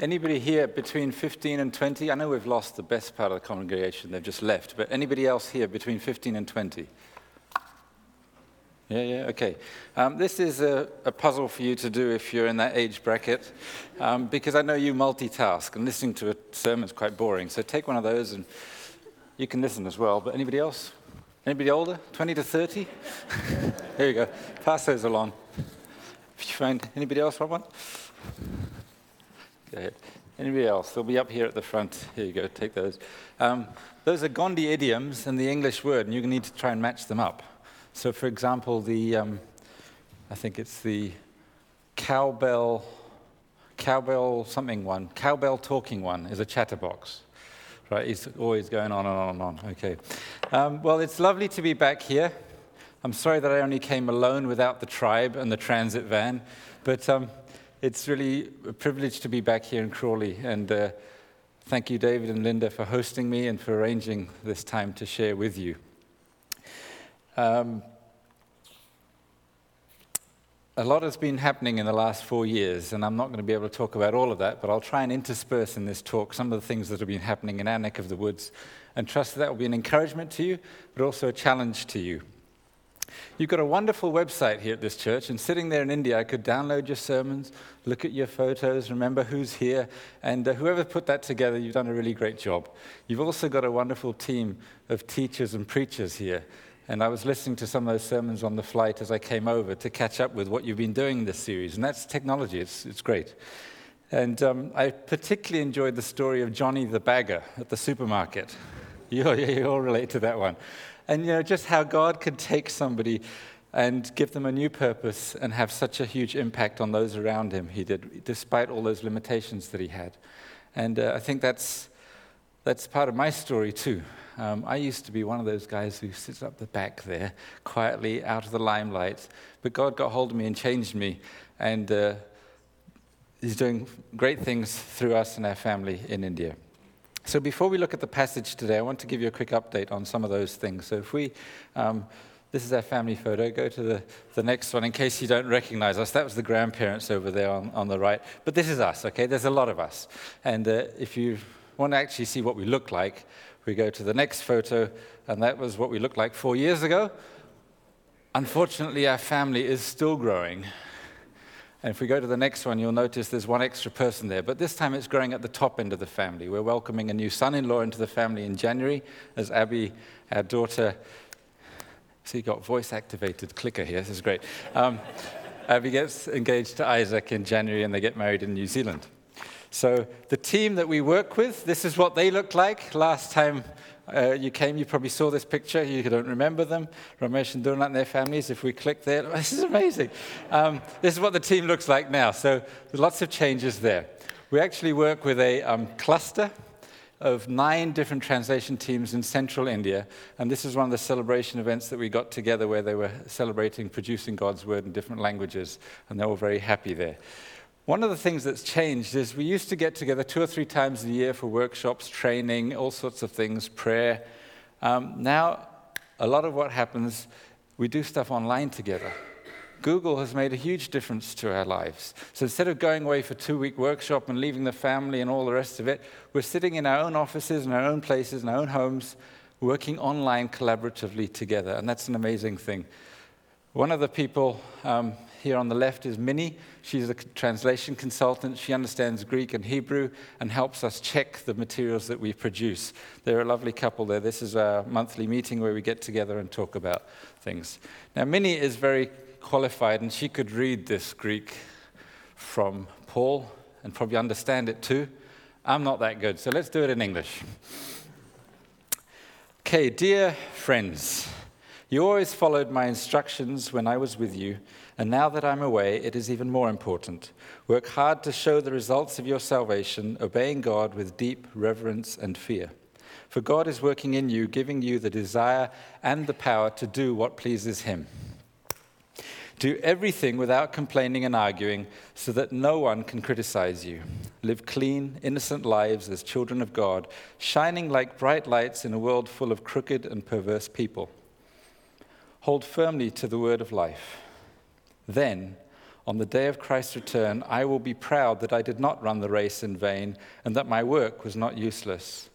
Anybody here between 15 and 20? I know we've lost the best part of the congregation, they've just left, but anybody else here between 15 and 20? Yeah, yeah, okay. Um, this is a, a, puzzle for you to do if you're in that age bracket, um, because I know you multitask, and listening to a sermon is quite boring. So take one of those, and you can listen as well. But anybody else? Anybody older? 20 to 30? Here you go. Pass those along. If you find anybody else want one? Ahead. Anybody else? They'll be up here at the front. Here you go, take those. Um, those are Gondi idioms and the English word, and you need to try and match them up. So, for example, the, um, I think it's the cowbell, cowbell something one, cowbell talking one is a chatterbox. Right, he's always going on and on and on. Okay. Um, well, it's lovely to be back here. I'm sorry that I only came alone without the tribe and the transit van, but um, it's really a privilege to be back here in Crawley. And uh, thank you, David and Linda, for hosting me and for arranging this time to share with you. Um, a lot has been happening in the last four years, and I'm not going to be able to talk about all of that, but I'll try and intersperse in this talk some of the things that have been happening in our neck of the woods, and trust that, that will be an encouragement to you, but also a challenge to you. You've got a wonderful website here at this church, and sitting there in India, I could download your sermons, look at your photos, remember who's here, and uh, whoever put that together, you've done a really great job. You've also got a wonderful team of teachers and preachers here. And I was listening to some of those sermons on the flight as I came over to catch up with what you've been doing in this series. And that's technology, it's, it's great. And um, I particularly enjoyed the story of Johnny the bagger at the supermarket. You, you all relate to that one. And you know, just how God could take somebody and give them a new purpose and have such a huge impact on those around him. He did, despite all those limitations that he had. And uh, I think that's, that's part of my story too. Um, I used to be one of those guys who sits up the back there, quietly out of the limelight. But God got hold of me and changed me. And uh, He's doing great things through us and our family in India. So before we look at the passage today, I want to give you a quick update on some of those things. So if we, um, this is our family photo. Go to the, the next one in case you don't recognize us. That was the grandparents over there on, on the right. But this is us, okay? There's a lot of us. And uh, if you want to actually see what we look like, we go to the next photo, and that was what we looked like four years ago. Unfortunately, our family is still growing. And if we go to the next one, you'll notice there's one extra person there. But this time it's growing at the top end of the family. We're welcoming a new son in law into the family in January as Abby, our daughter, see, got voice activated clicker here. This is great. Um, Abby gets engaged to Isaac in January and they get married in New Zealand. So the team that we work with, this is what they looked like last time uh, you came, you probably saw this picture. You don't remember them. Ramesh and Durnak and their families. If we click there, this is amazing. Um, this is what the team looks like now. So there's lots of changes there. We actually work with a um, cluster of nine different translation teams in central India. And this is one of the celebration events that we got together where they were celebrating producing God's word in different languages. And they were very happy there. One of the things that's changed is we used to get together two or three times a year for workshops, training, all sorts of things, prayer. Um, now, a lot of what happens, we do stuff online together. Google has made a huge difference to our lives. So instead of going away for two week workshop and leaving the family and all the rest of it, we're sitting in our own offices, in our own places, in our own homes, working online collaboratively together. And that's an amazing thing. One of the people um, here on the left is Minnie. She's a translation consultant. She understands Greek and Hebrew and helps us check the materials that we produce. They're a lovely couple there. This is our monthly meeting where we get together and talk about things. Now, Minnie is very qualified and she could read this Greek from Paul and probably understand it too. I'm not that good, so let's do it in English. Okay, dear friends, you always followed my instructions when I was with you and now that I'm away, it is even more important. Work hard to show the results of your salvation, obeying God with deep reverence and fear. For God is working in you, giving you the desire and the power to do what pleases Him. Do everything without complaining and arguing, so that no one can criticize you. Live clean, innocent lives as children of God, shining like bright lights in a world full of crooked and perverse people. Hold firmly to the word of life. Then, On the day of Christ's return, I will be proud that I did not run the race in vain and that my work was not useless.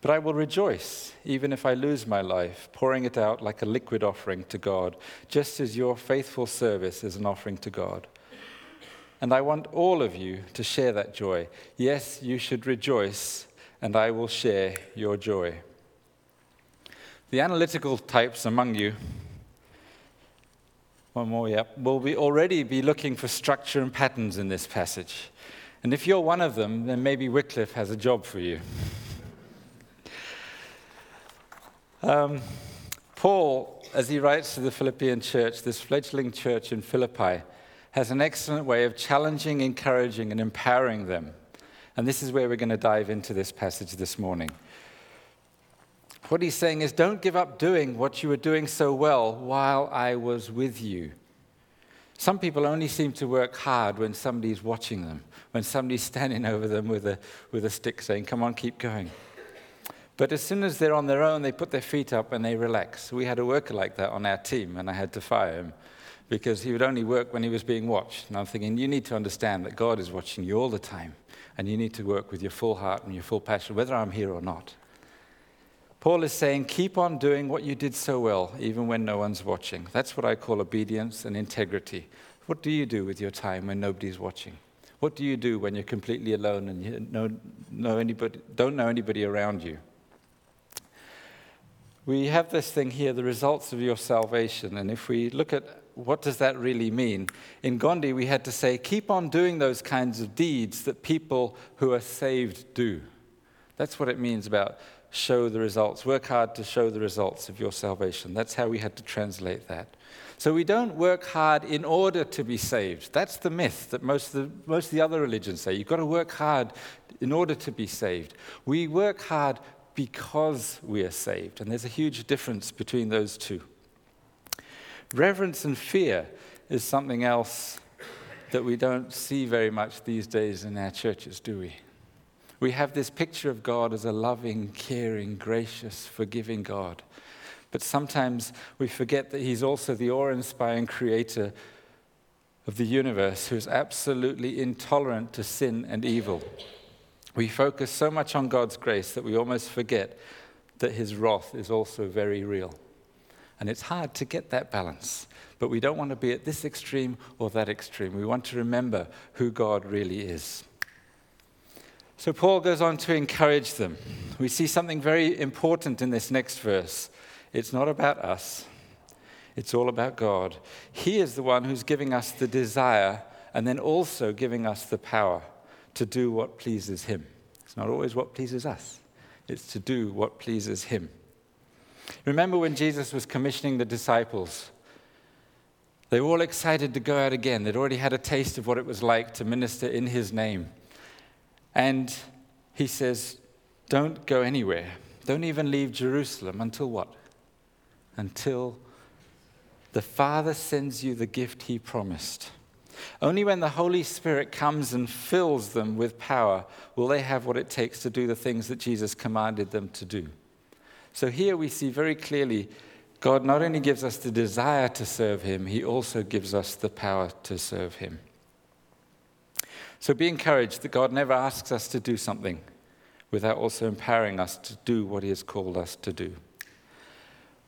But I will rejoice, even if I lose my life, pouring it out like a liquid offering to God, just as your faithful service is an offering to God. And I want all of you to share that joy. Yes, you should rejoice, and I will share your joy. The analytical types among you, one more, yep, will be already be looking for structure and patterns in this passage. And if you're one of them, then maybe Wycliffe has a job for you. Um, Paul, as he writes to the Philippian church, this fledgling church in Philippi, has an excellent way of challenging, encouraging, and empowering them. And this is where we're going to dive into this passage this morning. What he's saying is, don't give up doing what you were doing so well while I was with you. Some people only seem to work hard when somebody's watching them, when somebody's standing over them with a, with a stick saying, Come on, keep going. But as soon as they're on their own, they put their feet up and they relax. We had a worker like that on our team, and I had to fire him because he would only work when he was being watched. And I'm thinking, you need to understand that God is watching you all the time, and you need to work with your full heart and your full passion, whether I'm here or not. Paul is saying, keep on doing what you did so well, even when no one's watching. That's what I call obedience and integrity. What do you do with your time when nobody's watching? What do you do when you're completely alone and you know, know anybody, don't know anybody around you? We have this thing here, the results of your salvation. And if we look at what does that really mean? In Gondi, we had to say, keep on doing those kinds of deeds that people who are saved do. That's what it means about show the results. Work hard to show the results of your salvation. That's how we had to translate that. So we don't work hard in order to be saved. That's the myth that most of the, most of the other religions say. You've got to work hard in order to be saved. We work hard because we are saved. And there's a huge difference between those two. Reverence and fear is something else that we don't see very much these days in our churches, do we? We have this picture of God as a loving, caring, gracious, forgiving God. But sometimes we forget that He's also the awe inspiring creator of the universe who's absolutely intolerant to sin and evil. We focus so much on God's grace that we almost forget that His wrath is also very real. And it's hard to get that balance. But we don't want to be at this extreme or that extreme. We want to remember who God really is. So Paul goes on to encourage them. We see something very important in this next verse. It's not about us, it's all about God. He is the one who's giving us the desire and then also giving us the power to do what pleases Him. It's not always what pleases us, it's to do what pleases Him. Remember when Jesus was commissioning the disciples? They were all excited to go out again. They'd already had a taste of what it was like to minister in his name. And he says, Don't go anywhere. Don't even leave Jerusalem until what? Until the Father sends you the gift he promised. Only when the Holy Spirit comes and fills them with power will they have what it takes to do the things that Jesus commanded them to do. So here we see very clearly God not only gives us the desire to serve Him, He also gives us the power to serve Him. So be encouraged that God never asks us to do something without also empowering us to do what He has called us to do.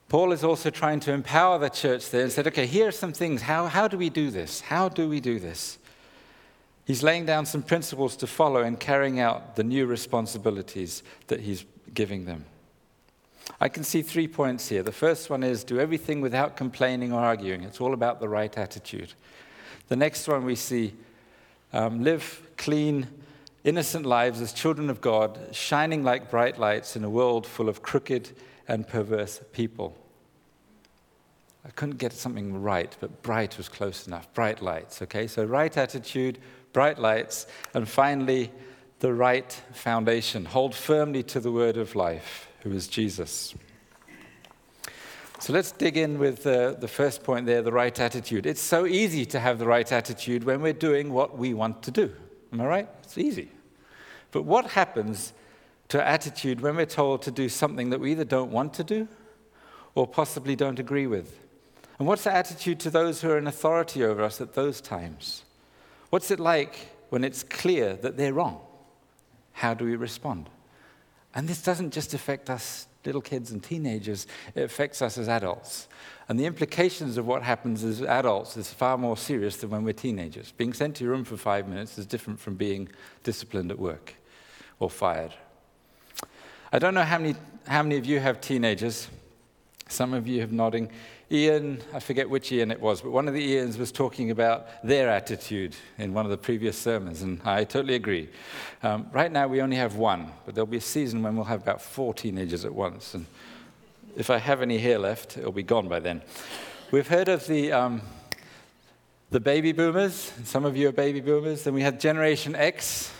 Paul is also trying to empower the church there and said, okay, here are some things. How, how do we do this? How do we do this? He's laying down some principles to follow in carrying out the new responsibilities that he's giving them. I can see three points here. The first one is do everything without complaining or arguing. It's all about the right attitude. The next one we see um, live clean, innocent lives as children of God, shining like bright lights in a world full of crooked and perverse people. I couldn't get something right, but bright was close enough. Bright lights, okay? So, right attitude, bright lights, and finally, the right foundation. Hold firmly to the word of life who is Jesus. So let's dig in with uh, the first point there the right attitude. It's so easy to have the right attitude when we're doing what we want to do. Am I right? It's easy. But what happens to attitude when we're told to do something that we either don't want to do or possibly don't agree with? And what's the attitude to those who are in authority over us at those times? What's it like when it's clear that they're wrong? How do we respond? And this doesn't just affect us little kids and teenagers, it affects us as adults. And the implications of what happens as adults is far more serious than when we're teenagers. Being sent to your room for five minutes is different from being disciplined at work or fired. I don't know how many, how many of you have teenagers. Some of you have nodding. Ian, I forget which Ian it was, but one of the Ians was talking about their attitude in one of the previous sermons, and I totally agree. Um, right now, we only have one, but there'll be a season when we'll have about four teenagers at once. And if I have any hair left, it'll be gone by then. We've heard of the, um, the baby boomers. Some of you are baby boomers. Then we had Generation X.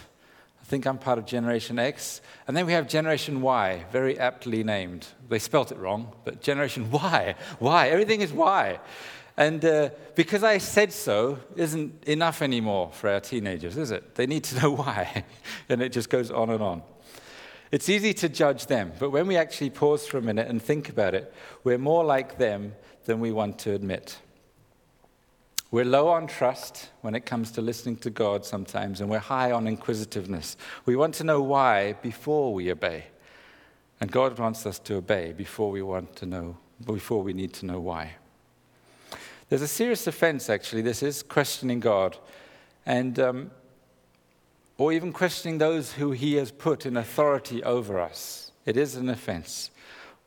Think I'm part of Generation X. And then we have Generation Y, very aptly named. They spelt it wrong, but Generation Y. Why? Everything is Y. And uh, because I said so isn't enough anymore for our teenagers, is it? They need to know why. and it just goes on and on. It's easy to judge them, but when we actually pause for a minute and think about it, we're more like them than we want to admit. We're low on trust when it comes to listening to God sometimes, and we're high on inquisitiveness. We want to know why before we obey. And God wants us to obey before we want to know, before we need to know why. There's a serious offense, actually. This is questioning God, and um, or even questioning those who He has put in authority over us. It is an offense.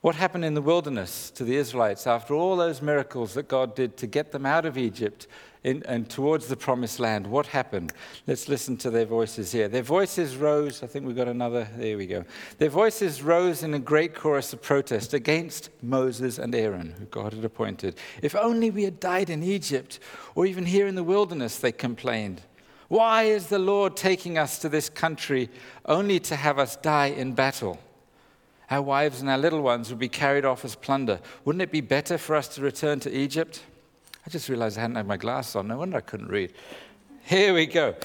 What happened in the wilderness to the Israelites after all those miracles that God did to get them out of Egypt in, and towards the promised land? What happened? Let's listen to their voices here. Their voices rose. I think we've got another. There we go. Their voices rose in a great chorus of protest against Moses and Aaron, who God had appointed. If only we had died in Egypt or even here in the wilderness, they complained. Why is the Lord taking us to this country only to have us die in battle? Our wives and our little ones would be carried off as plunder. Wouldn't it be better for us to return to Egypt? I just realized I hadn't had my glasses on. No wonder I couldn't read. Here we go.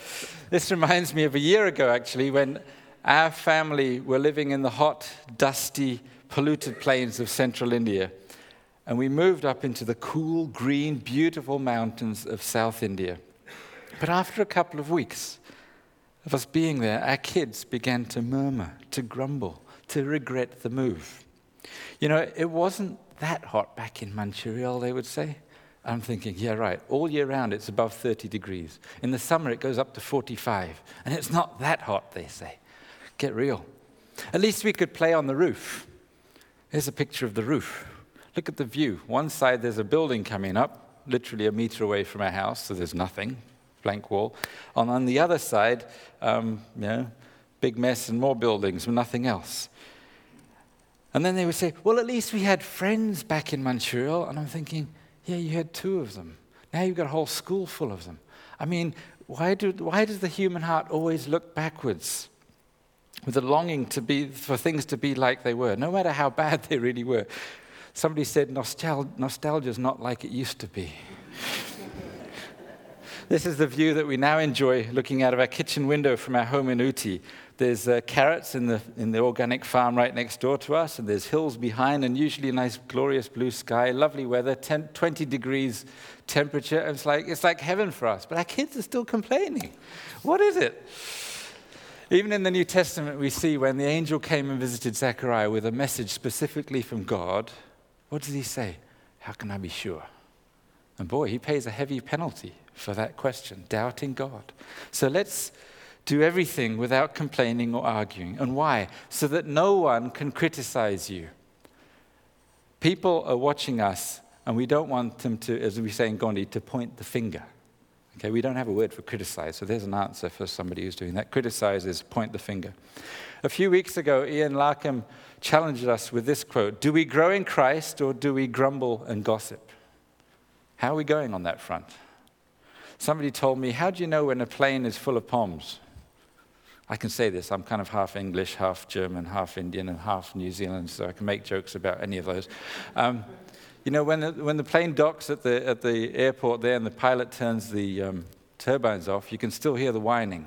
This reminds me of a year ago, actually, when our family were living in the hot, dusty, polluted plains of central India. And we moved up into the cool, green, beautiful mountains of South India. But after a couple of weeks of us being there, our kids began to murmur, to grumble to regret the move. You know, it wasn't that hot back in Mancherial, they would say. I'm thinking, yeah, right. All year round, it's above 30 degrees. In the summer, it goes up to 45. And it's not that hot, they say. Get real. At least we could play on the roof. Here's a picture of the roof. Look at the view. One side, there's a building coming up, literally a meter away from our house, so there's nothing, blank wall. And on the other side, um, you know, big mess and more buildings, and nothing else. And then they would say, Well, at least we had friends back in Mancherial. And I'm thinking, Yeah, you had two of them. Now you've got a whole school full of them. I mean, why, do, why does the human heart always look backwards with a longing to be, for things to be like they were, no matter how bad they really were? Somebody said nostalgia is not like it used to be. this is the view that we now enjoy looking out of our kitchen window from our home in Ooty. There's uh, carrots in the, in the organic farm right next door to us, and there's hills behind, and usually a nice, glorious blue sky, lovely weather, 10, 20 degrees temperature. It's like, it's like heaven for us. But our kids are still complaining. What is it? Even in the New Testament, we see when the angel came and visited Zechariah with a message specifically from God, what does he say? How can I be sure? And boy, he pays a heavy penalty for that question, doubting God. So let's do everything without complaining or arguing. And why? So that no one can criticize you. People are watching us, and we don't want them to, as we say in Gondi, to point the finger. Okay, we don't have a word for criticize, so there's an answer for somebody who's doing that. Criticize is point the finger. A few weeks ago, Ian Larkham challenged us with this quote Do we grow in Christ or do we grumble and gossip? How are we going on that front? Somebody told me, How do you know when a plane is full of Poms? I can say this, I'm kind of half English, half German, half Indian, and half New Zealand, so I can make jokes about any of those. Um, you know, when the, when the plane docks at the, at the airport there and the pilot turns the um, turbines off, you can still hear the whining.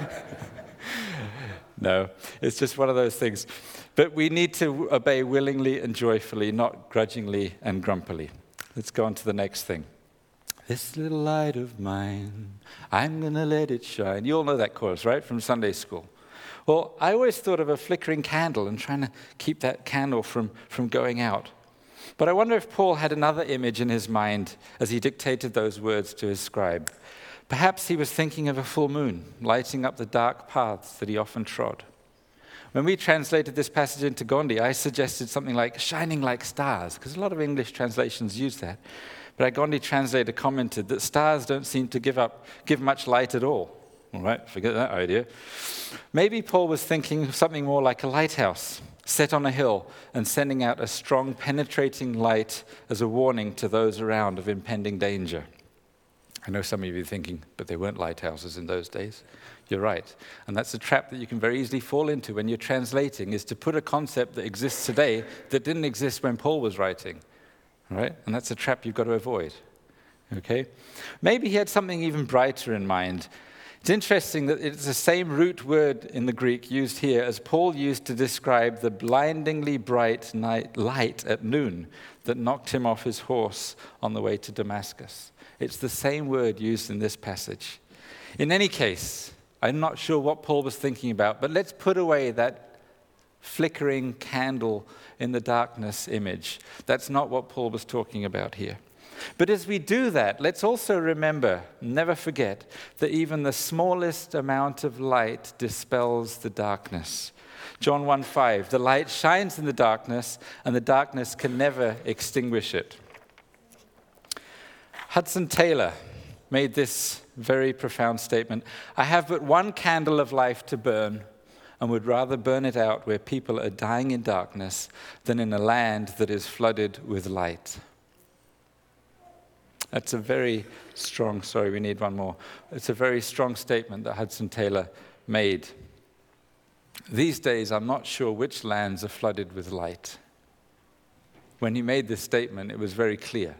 no, it's just one of those things. But we need to obey willingly and joyfully, not grudgingly and grumpily. Let's go on to the next thing. This little light of mine, I'm going to let it shine. You all know that chorus, right, from Sunday school. Well, I always thought of a flickering candle and trying to keep that candle from, from going out. But I wonder if Paul had another image in his mind as he dictated those words to his scribe. Perhaps he was thinking of a full moon lighting up the dark paths that he often trod. When we translated this passage into Gondi, I suggested something like shining like stars, because a lot of English translations use that. But our Gondi translator commented that stars don't seem to give, up, give much light at all. All right, forget that idea. Maybe Paul was thinking something more like a lighthouse set on a hill and sending out a strong, penetrating light as a warning to those around of impending danger. I know some of you are thinking, but there weren't lighthouses in those days. You're right. And that's a trap that you can very easily fall into when you're translating, is to put a concept that exists today that didn't exist when Paul was writing. Right? And that's a trap you've got to avoid. Okay? Maybe he had something even brighter in mind. It's interesting that it's the same root word in the Greek used here as Paul used to describe the blindingly bright night light at noon that knocked him off his horse on the way to Damascus. It's the same word used in this passage. In any case, I'm not sure what Paul was thinking about, but let's put away that flickering candle in the darkness image. That's not what Paul was talking about here. But as we do that, let's also remember, never forget, that even the smallest amount of light dispels the darkness. John 1 5, the light shines in the darkness, and the darkness can never extinguish it. Hudson Taylor made this very profound statement I have but one candle of life to burn, and would rather burn it out where people are dying in darkness than in a land that is flooded with light. That's a very strong, sorry, we need one more. It's a very strong statement that Hudson Taylor made. These days, I'm not sure which lands are flooded with light. When he made this statement, it was very clear.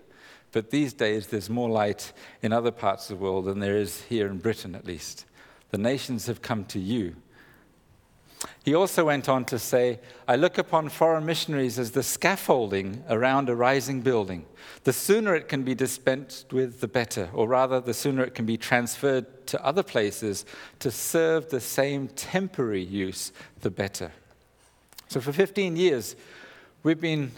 But these days, there's more light in other parts of the world than there is here in Britain, at least. The nations have come to you. He also went on to say, I look upon foreign missionaries as the scaffolding around a rising building. The sooner it can be dispensed with, the better, or rather, the sooner it can be transferred to other places to serve the same temporary use, the better. So, for 15 years, we've been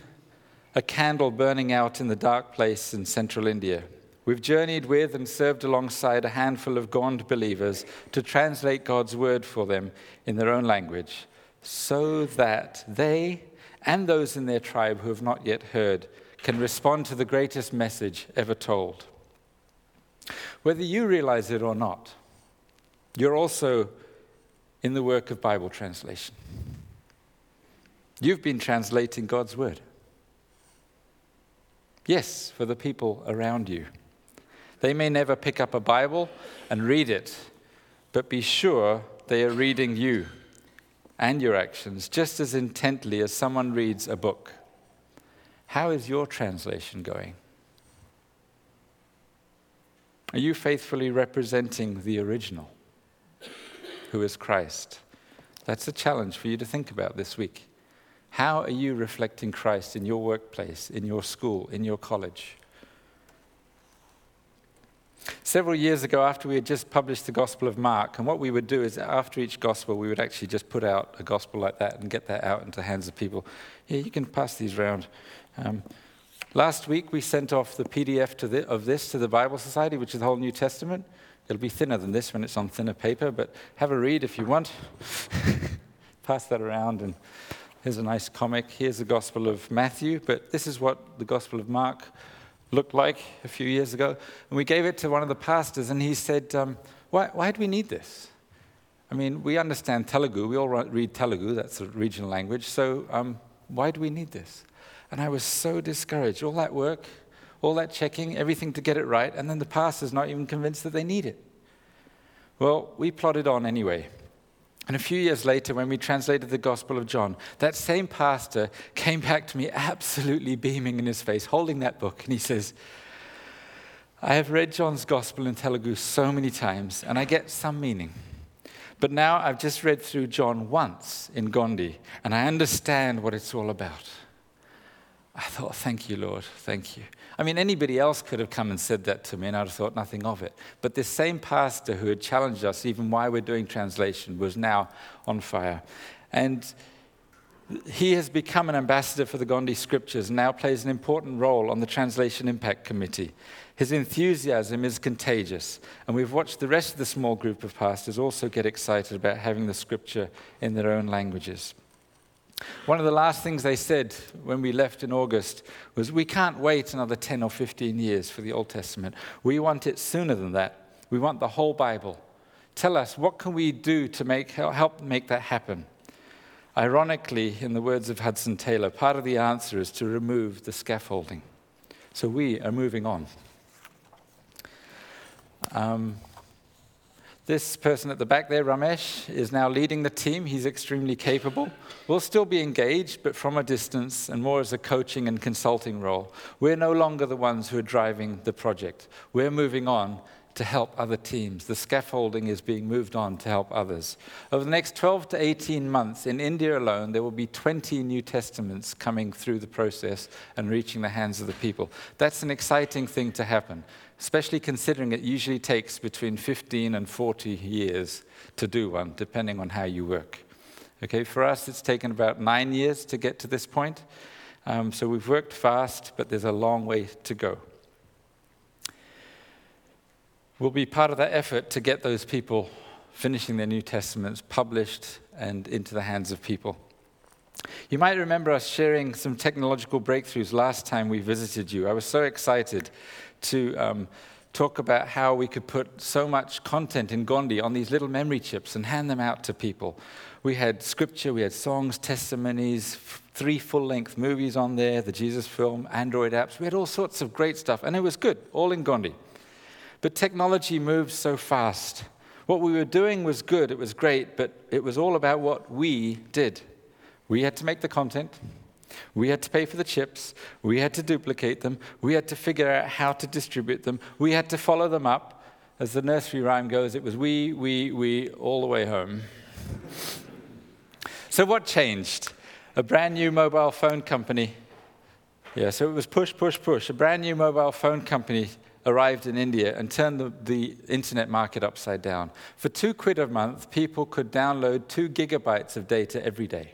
a candle burning out in the dark place in central India. We've journeyed with and served alongside a handful of Gond believers to translate God's word for them in their own language so that they and those in their tribe who have not yet heard can respond to the greatest message ever told. Whether you realize it or not, you're also in the work of Bible translation. You've been translating God's word. Yes, for the people around you. They may never pick up a Bible and read it, but be sure they are reading you and your actions just as intently as someone reads a book. How is your translation going? Are you faithfully representing the original, who is Christ? That's a challenge for you to think about this week. How are you reflecting Christ in your workplace, in your school, in your college? Several years ago, after we had just published the Gospel of Mark, and what we would do is after each Gospel, we would actually just put out a Gospel like that and get that out into the hands of people. Yeah, you can pass these around. Um, last week, we sent off the PDF the, of this to the Bible Society, which is the whole New Testament. It'll be thinner than this when it's on thinner paper, but have a read if you want. pass that around and Here's a nice comic. Here's the Gospel of Matthew, but this is what the Gospel of Mark looked like a few years ago. And we gave it to one of the pastors, and he said, um, why, why do we need this? I mean, we understand Telugu. We all read Telugu, that's a regional language. So um, why do we need this? And I was so discouraged. All that work, all that checking, everything to get it right, and then the pastor's not even convinced that they need it. Well, we plodded on anyway. And a few years later, when we translated the Gospel of John, that same pastor came back to me absolutely beaming in his face, holding that book, and he says, I have read John's Gospel in Telugu so many times, and I get some meaning. But now I've just read through John once in Gondi, and I understand what it's all about. I thought, thank you, Lord, thank you. I mean, anybody else could have come and said that to me, and I'd have thought nothing of it. But this same pastor who had challenged us, even why we're doing translation, was now on fire. And he has become an ambassador for the Gondi scriptures and now plays an important role on the Translation Impact Committee. His enthusiasm is contagious, and we've watched the rest of the small group of pastors also get excited about having the scripture in their own languages. One of the last things they said when we left in August was, We can't wait another 10 or 15 years for the Old Testament. We want it sooner than that. We want the whole Bible. Tell us, what can we do to make, help make that happen? Ironically, in the words of Hudson Taylor, part of the answer is to remove the scaffolding. So we are moving on. Um, this person at the back there, Ramesh, is now leading the team. He's extremely capable. We'll still be engaged, but from a distance and more as a coaching and consulting role. We're no longer the ones who are driving the project. We're moving on to help other teams. The scaffolding is being moved on to help others. Over the next 12 to 18 months, in India alone, there will be 20 New Testaments coming through the process and reaching the hands of the people. That's an exciting thing to happen especially considering it usually takes between 15 and 40 years to do one, depending on how you work. Okay, for us, it's taken about nine years to get to this point. Um, so we've worked fast, but there's a long way to go. We'll be part of that effort to get those people finishing their New Testaments published and into the hands of people. You might remember us sharing some technological breakthroughs last time we visited you. I was so excited to um, talk about how we could put so much content in Gondi on these little memory chips and hand them out to people. We had scripture, we had songs, testimonies, three full length movies on there, the Jesus film, Android apps. We had all sorts of great stuff, and it was good, all in Gondi. But technology moves so fast. What we were doing was good, it was great, but it was all about what we did. We had to make the content, we had to pay for the chips. We had to duplicate them. We had to figure out how to distribute them. We had to follow them up. As the nursery rhyme goes, it was we, we, we, all the way home. so, what changed? A brand new mobile phone company. Yeah, so it was push, push, push. A brand new mobile phone company arrived in India and turned the, the, internet market upside down. For two quid a month, people could download two gigabytes of data every day.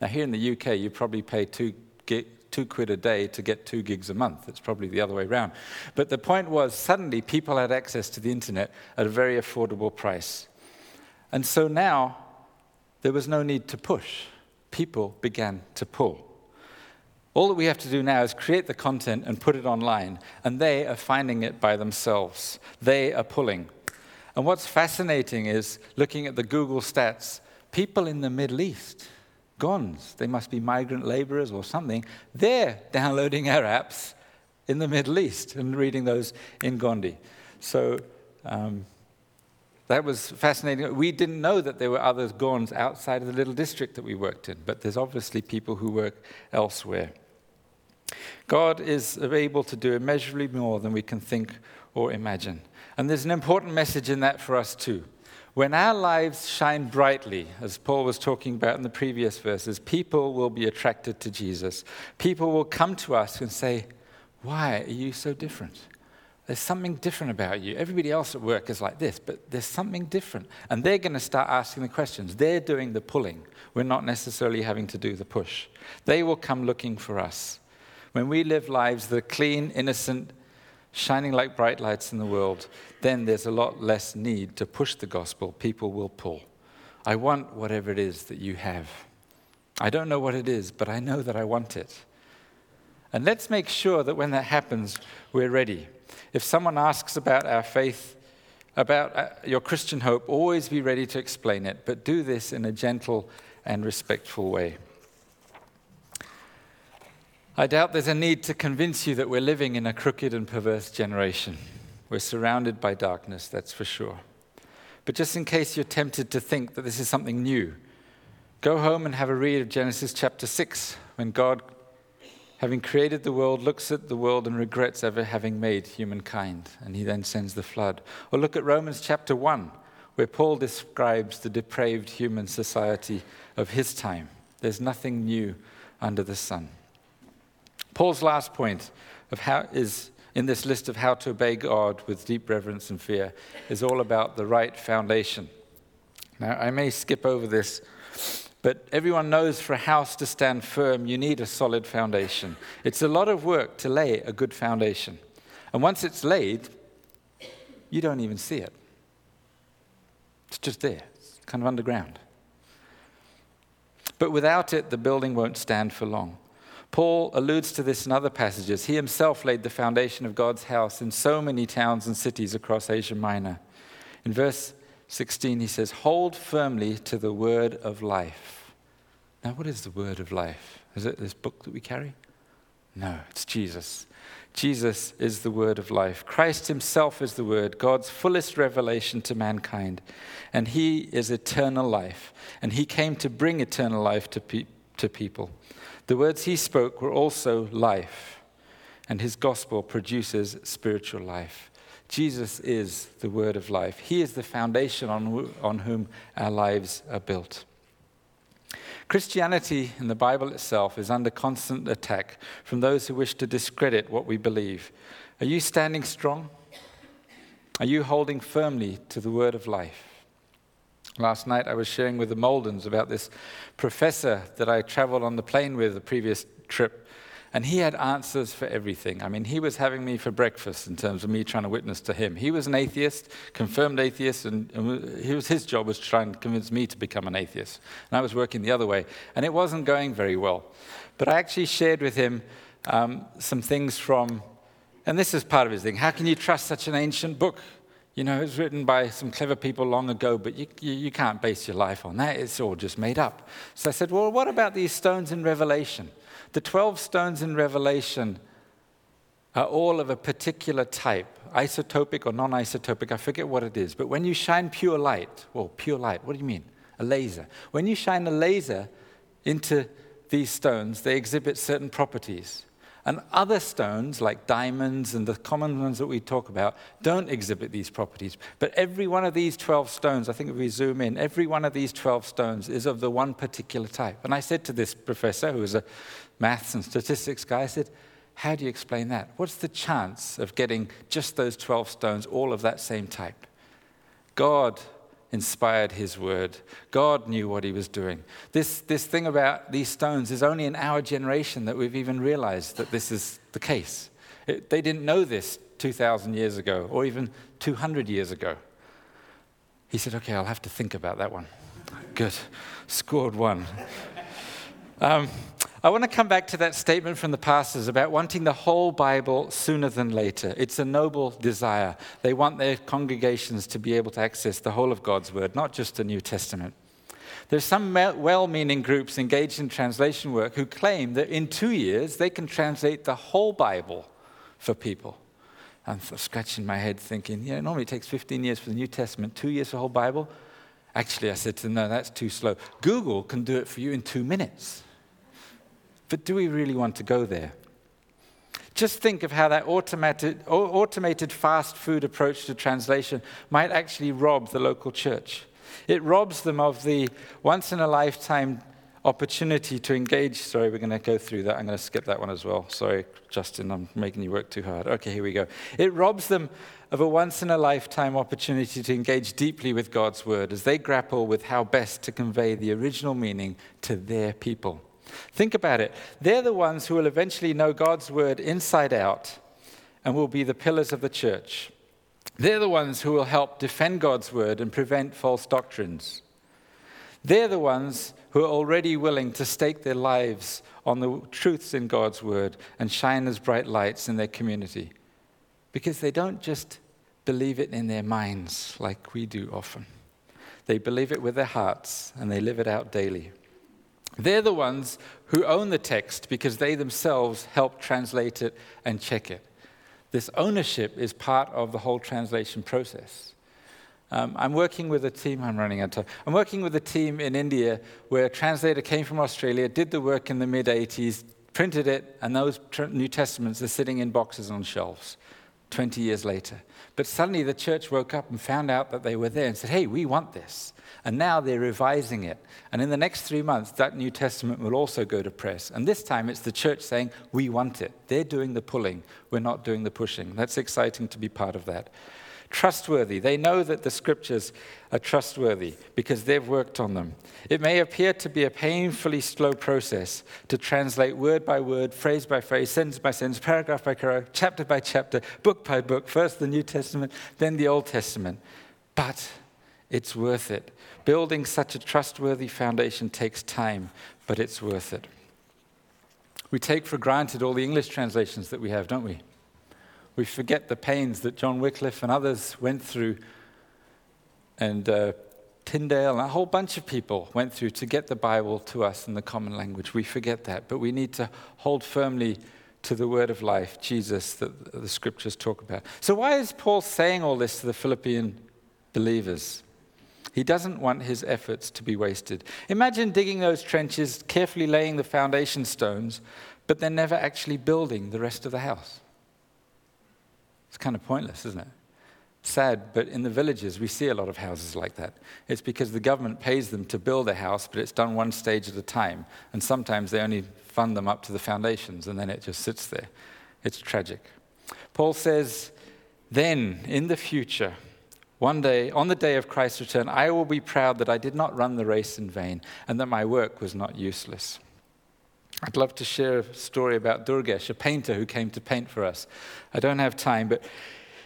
Now, here in the UK, you probably pay two, two quid a day to get two gigs a month. It's probably the other way around. But the point was, suddenly people had access to the internet at a very affordable price. And so now, there was no need to push. People began to pull. All that we have to do now is create the content and put it online, and they are finding it by themselves. They are pulling. And what's fascinating is looking at the Google stats, people in the Middle East Gonds, they must be migrant laborers or something, they're downloading our apps in the Middle East and reading those in Gondi. So um, that was fascinating. We didn't know that there were other Gonds outside of the little district that we worked in, but there's obviously people who work elsewhere. God is able to do immeasurably more than we can think or imagine. And there's an important message in that for us too. When our lives shine brightly, as Paul was talking about in the previous verses, people will be attracted to Jesus. People will come to us and say, Why are you so different? There's something different about you. Everybody else at work is like this, but there's something different. And they're going to start asking the questions. They're doing the pulling. We're not necessarily having to do the push. They will come looking for us. When we live lives that are clean, innocent, shining like bright lights in the world, then there's a lot less need to push the gospel. People will pull. I want whatever it is that you have. I don't know what it is, but I know that I want it. And let's make sure that when that happens, we're ready. If someone asks about our faith, about uh, your Christian hope, always be ready to explain it, but do this in a gentle and respectful way. I doubt there's a need to convince you that we're living in a crooked and perverse generation. We're surrounded by darkness, that's for sure. But just in case you're tempted to think that this is something new, go home and have a read of Genesis chapter 6, when God, having created the world, looks at the world and regrets ever having made humankind, and he then sends the flood. Or look at Romans chapter 1, where Paul describes the depraved human society of his time. There's nothing new under the sun. Paul's last point of how is in this list of how to obey God with deep reverence and fear is all about the right foundation. Now, I may skip over this, but everyone knows for a house to stand firm, you need a solid foundation. It's a lot of work to lay a good foundation. And once it's laid, you don't even see it. It's just there, it's kind of underground. But without it, the building won't stand for long. Paul alludes to this in other passages. He himself laid the foundation of God's house in so many towns and cities across Asia Minor. In verse 16, he says, Hold firmly to the word of life. Now, what is the word of life? Is it this book that we carry? No, it's Jesus. Jesus is the word of life. Christ himself is the word, God's fullest revelation to mankind. And he is eternal life. And he came to bring eternal life to, pe- to people. The words he spoke were also life. And his gospel produces spiritual life. Jesus is the word of life. He is the foundation on, on whom our lives are built. Christianity and the Bible itself is under constant attack from those who wish to discredit what we believe. Are you standing strong? Are you holding firmly to the word of life? Last night I was sharing with the Moldens about this professor that I traveled on the plane with the previous trip and he had answers for everything. I mean, he was having me for breakfast in terms of me trying to witness to him. He was an atheist, confirmed atheist, and, and was, his job was to try and convince me to become an atheist. And I was working the other way. And it wasn't going very well. But I actually shared with him um, some things from, and this is part of his thing how can you trust such an ancient book? You know, it was written by some clever people long ago, but you, you, you, can't base your life on that. It's all just made up. So I said, Well, what about these stones in Revelation? The 12 stones in Revelation are all of a particular type, isotopic or non isotopic, I forget what it is. But when you shine pure light, well, pure light, what do you mean? A laser. When you shine a laser into these stones, they exhibit certain properties. And other stones, like diamonds and the common ones that we talk about, don't exhibit these properties. But every one of these 12 stones, I think if we zoom in, every one of these 12 stones is of the one particular type. And I said to this professor, who was a maths and statistics guy, I said, How do you explain that? What's the chance of getting just those 12 stones, all of that same type? God inspired his word. God knew what he was doing. This, this thing about these stones is only in our generation that we've even realized that this is the case. It, they didn't know this 2,000 years ago or even 200 years ago. He said, Okay, I'll have to think about that one. Good. Scored one. Um, I want to come back to that statement from the pastors about wanting the whole Bible sooner than later. It's a noble desire. They want their congregations to be able to access the whole of God's Word, not just the New Testament. There's some well meaning groups engaged in translation work who claim that in two years they can translate the whole Bible for people. I'm scratching my head thinking, yeah, normally it takes 15 years for the New Testament, two years for the whole Bible. Actually, I said to them, no, that's too slow. Google can do it for you in two minutes. But do we really want to go there? Just think of how that automated, automated fast food approach to translation might actually rob the local church. It robs them of the once in a lifetime opportunity to engage. Sorry, we're going to go through that. I'm going to skip that one as well. Sorry, Justin, I'm making you work too hard. Okay, here we go. It robs them of a once in a lifetime opportunity to engage deeply with God's word as they grapple with how best to convey the original meaning to their people. Think about it. They're the ones who will eventually know God's word inside out and will be the pillars of the church. They're the ones who will help defend God's word and prevent false doctrines. They're the ones who are already willing to stake their lives on the truths in God's word and shine as bright lights in their community. Because they don't just believe it in their minds like we do often, they believe it with their hearts and they live it out daily. They're the ones who own the text because they themselves help translate it and check it. This ownership is part of the whole translation process. Um, I'm working with a team, I'm running out of time. I'm working with a team in India where a translator came from Australia, did the work in the mid 80s, printed it, and those New Testaments are sitting in boxes on shelves. 20 years later. But suddenly the church woke up and found out that they were there and said, hey, we want this. And now they're revising it. And in the next three months, that New Testament will also go to press. And this time it's the church saying, we want it. They're doing the pulling, we're not doing the pushing. That's exciting to be part of that. Trustworthy. They know that the scriptures are trustworthy because they've worked on them. It may appear to be a painfully slow process to translate word by word, phrase by phrase, sentence by sentence, paragraph by paragraph, chapter by chapter, book by book, first the New Testament, then the Old Testament. But it's worth it. Building such a trustworthy foundation takes time, but it's worth it. We take for granted all the English translations that we have, don't we? We forget the pains that John Wycliffe and others went through, and uh, Tyndale and a whole bunch of people went through to get the Bible to us in the common language. We forget that, but we need to hold firmly to the word of life, Jesus, that the scriptures talk about. So, why is Paul saying all this to the Philippian believers? He doesn't want his efforts to be wasted. Imagine digging those trenches, carefully laying the foundation stones, but then never actually building the rest of the house. It's kind of pointless, isn't it? Sad, but in the villages, we see a lot of houses like that. It's because the government pays them to build a house, but it's done one stage at a time. And sometimes they only fund them up to the foundations, and then it just sits there. It's tragic. Paul says, then, in the future, one day, on the day of Christ's return, I will be proud that I did not run the race in vain and that my work was not useless. I'd love to share a story about Durgesh, a painter who came to paint for us. I don't have time, but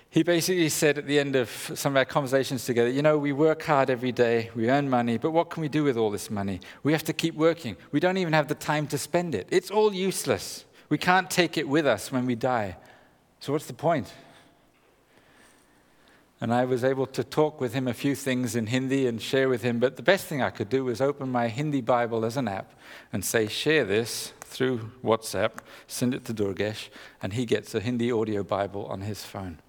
he basically said at the end of some of our conversations together, you know, we work hard every day, we earn money, but what can we do with all this money? We have to keep working. We don't even have the time to spend it. It's all useless. We can't take it with us when we die. So, what's the point? And I was able to talk with him a few things in Hindi and share with him. But the best thing I could do was open my Hindi Bible as an app and say, share this through WhatsApp, send it to Durgesh, and he gets a Hindi audio Bible on his phone.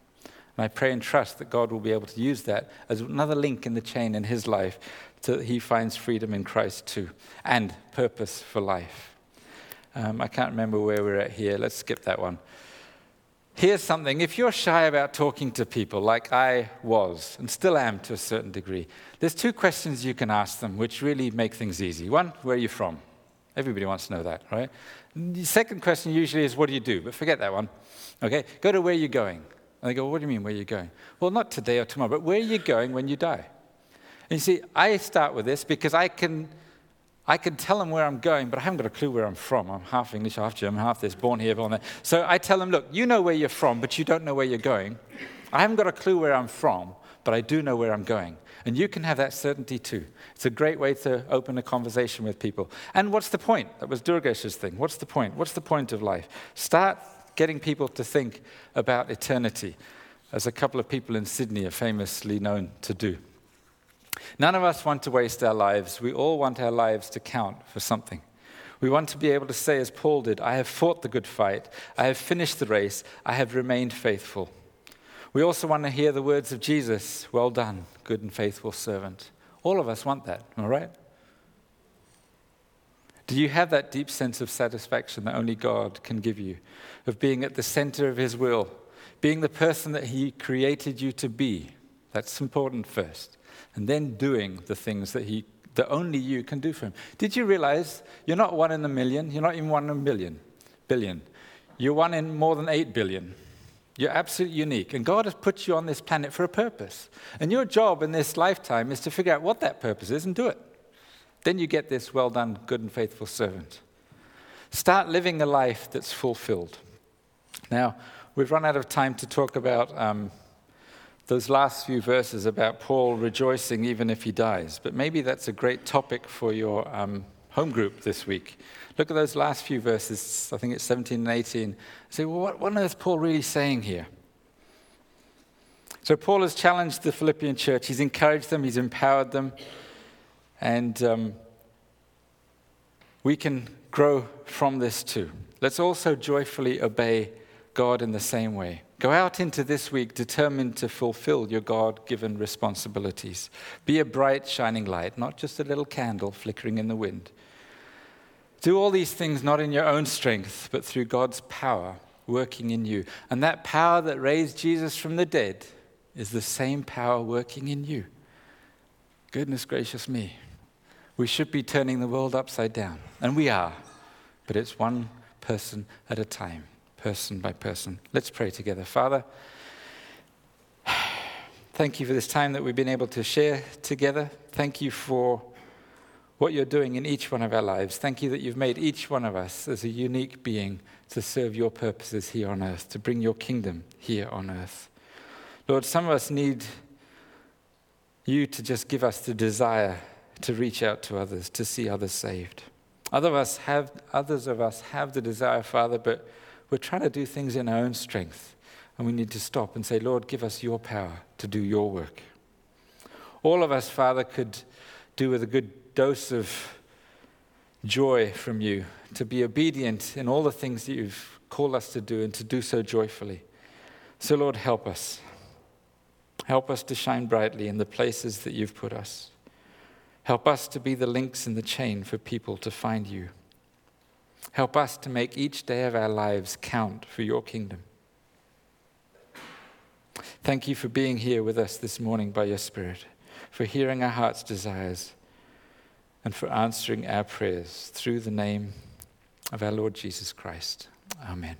And I pray and trust that God will be able to use that as another link in the chain in his life so that he finds freedom in Christ too and purpose for life. Um, I can't remember where we're at here. Let's skip that one. Here's something if you're shy about talking to people, like I was and still am to a certain degree, there's two questions you can ask them which really make things easy. One, where are you from? Everybody wants to know that, right? The second question usually is, what do you do? But forget that one. Okay? Go to where you're going. And they go, what do you mean, where are you going? Well, not today or tomorrow, but where are you going when you die? And you see, I start with this because I can I can tell them where I'm going, but I haven't got a clue where I'm from. I'm half English, half German, half this, born here, born there. So I tell them, look, you know where you're from, but you don't know where you're going. I haven't got a clue where I'm from, but I do know where I'm going. And you can have that certainty too. It's a great way to open a conversation with people. And what's the point? That was Durgesh's thing. What's the point? What's the point of life? Start getting people to think about eternity, as a couple of people in Sydney are famously known to do. None of us want to waste our lives. We all want our lives to count for something. We want to be able to say, as Paul did, I have fought the good fight, I have finished the race, I have remained faithful. We also want to hear the words of Jesus, Well done, good and faithful servant. All of us want that, all right? Do you have that deep sense of satisfaction that only God can give you, of being at the center of His will, being the person that He created you to be? That's important first and then doing the things that he that only you can do for him. Did you realize you're not one in a million, you're not even one in a billion, billion. You're one in more than eight billion. You're absolutely unique. And God has put you on this planet for a purpose. And your job in this lifetime is to figure out what that purpose is and do it. Then you get this well done, good and faithful servant. Start living a life that's fulfilled. Now, we've run out of time to talk about um, those last few verses about Paul rejoicing even if he dies. But maybe that's a great topic for your um, home group this week. Look at those last few verses, I think it's 17 and 18. Say, well, what, what is Paul really saying here? So, Paul has challenged the Philippian church. He's encouraged them, he's empowered them. And um, we can grow from this too. Let's also joyfully obey God in the same way. Go out into this week determined to fulfill your God given responsibilities. Be a bright, shining light, not just a little candle flickering in the wind. Do all these things not in your own strength, but through God's power, working in you. And that power that raised Jesus from the dead is the same power working in you. Goodness gracious me. We should be turning the world upside down. And we are. But it's one person at a time, person by person. Let's pray together. Father, thank you for this time that we've been able to share together. Thank you for what you're doing in each one of our lives. Thank you that you've made each one of us as a unique being to serve your purposes here on earth, to bring your kingdom here on earth. Lord, some of us need you to just give us the desire to reach out to others, to see others saved. Other of us have, others of us have the desire, Father, but we're trying to do things in our own strength. And we need to stop and say, Lord, give us your power to do your work. All of us, Father, could do with a good dose of joy from you, to be obedient in all the things that you've called us to do and to do so joyfully. So, Lord, help us. Help us to shine brightly in the places that you've put us. Help us to be the links in the chain for people to find you. Help us to make each day of our lives count for your kingdom. Thank you for being here with us this morning by your Spirit, for hearing our heart's desires and for answering our prayers through the name of our Lord Jesus Christ. Amen.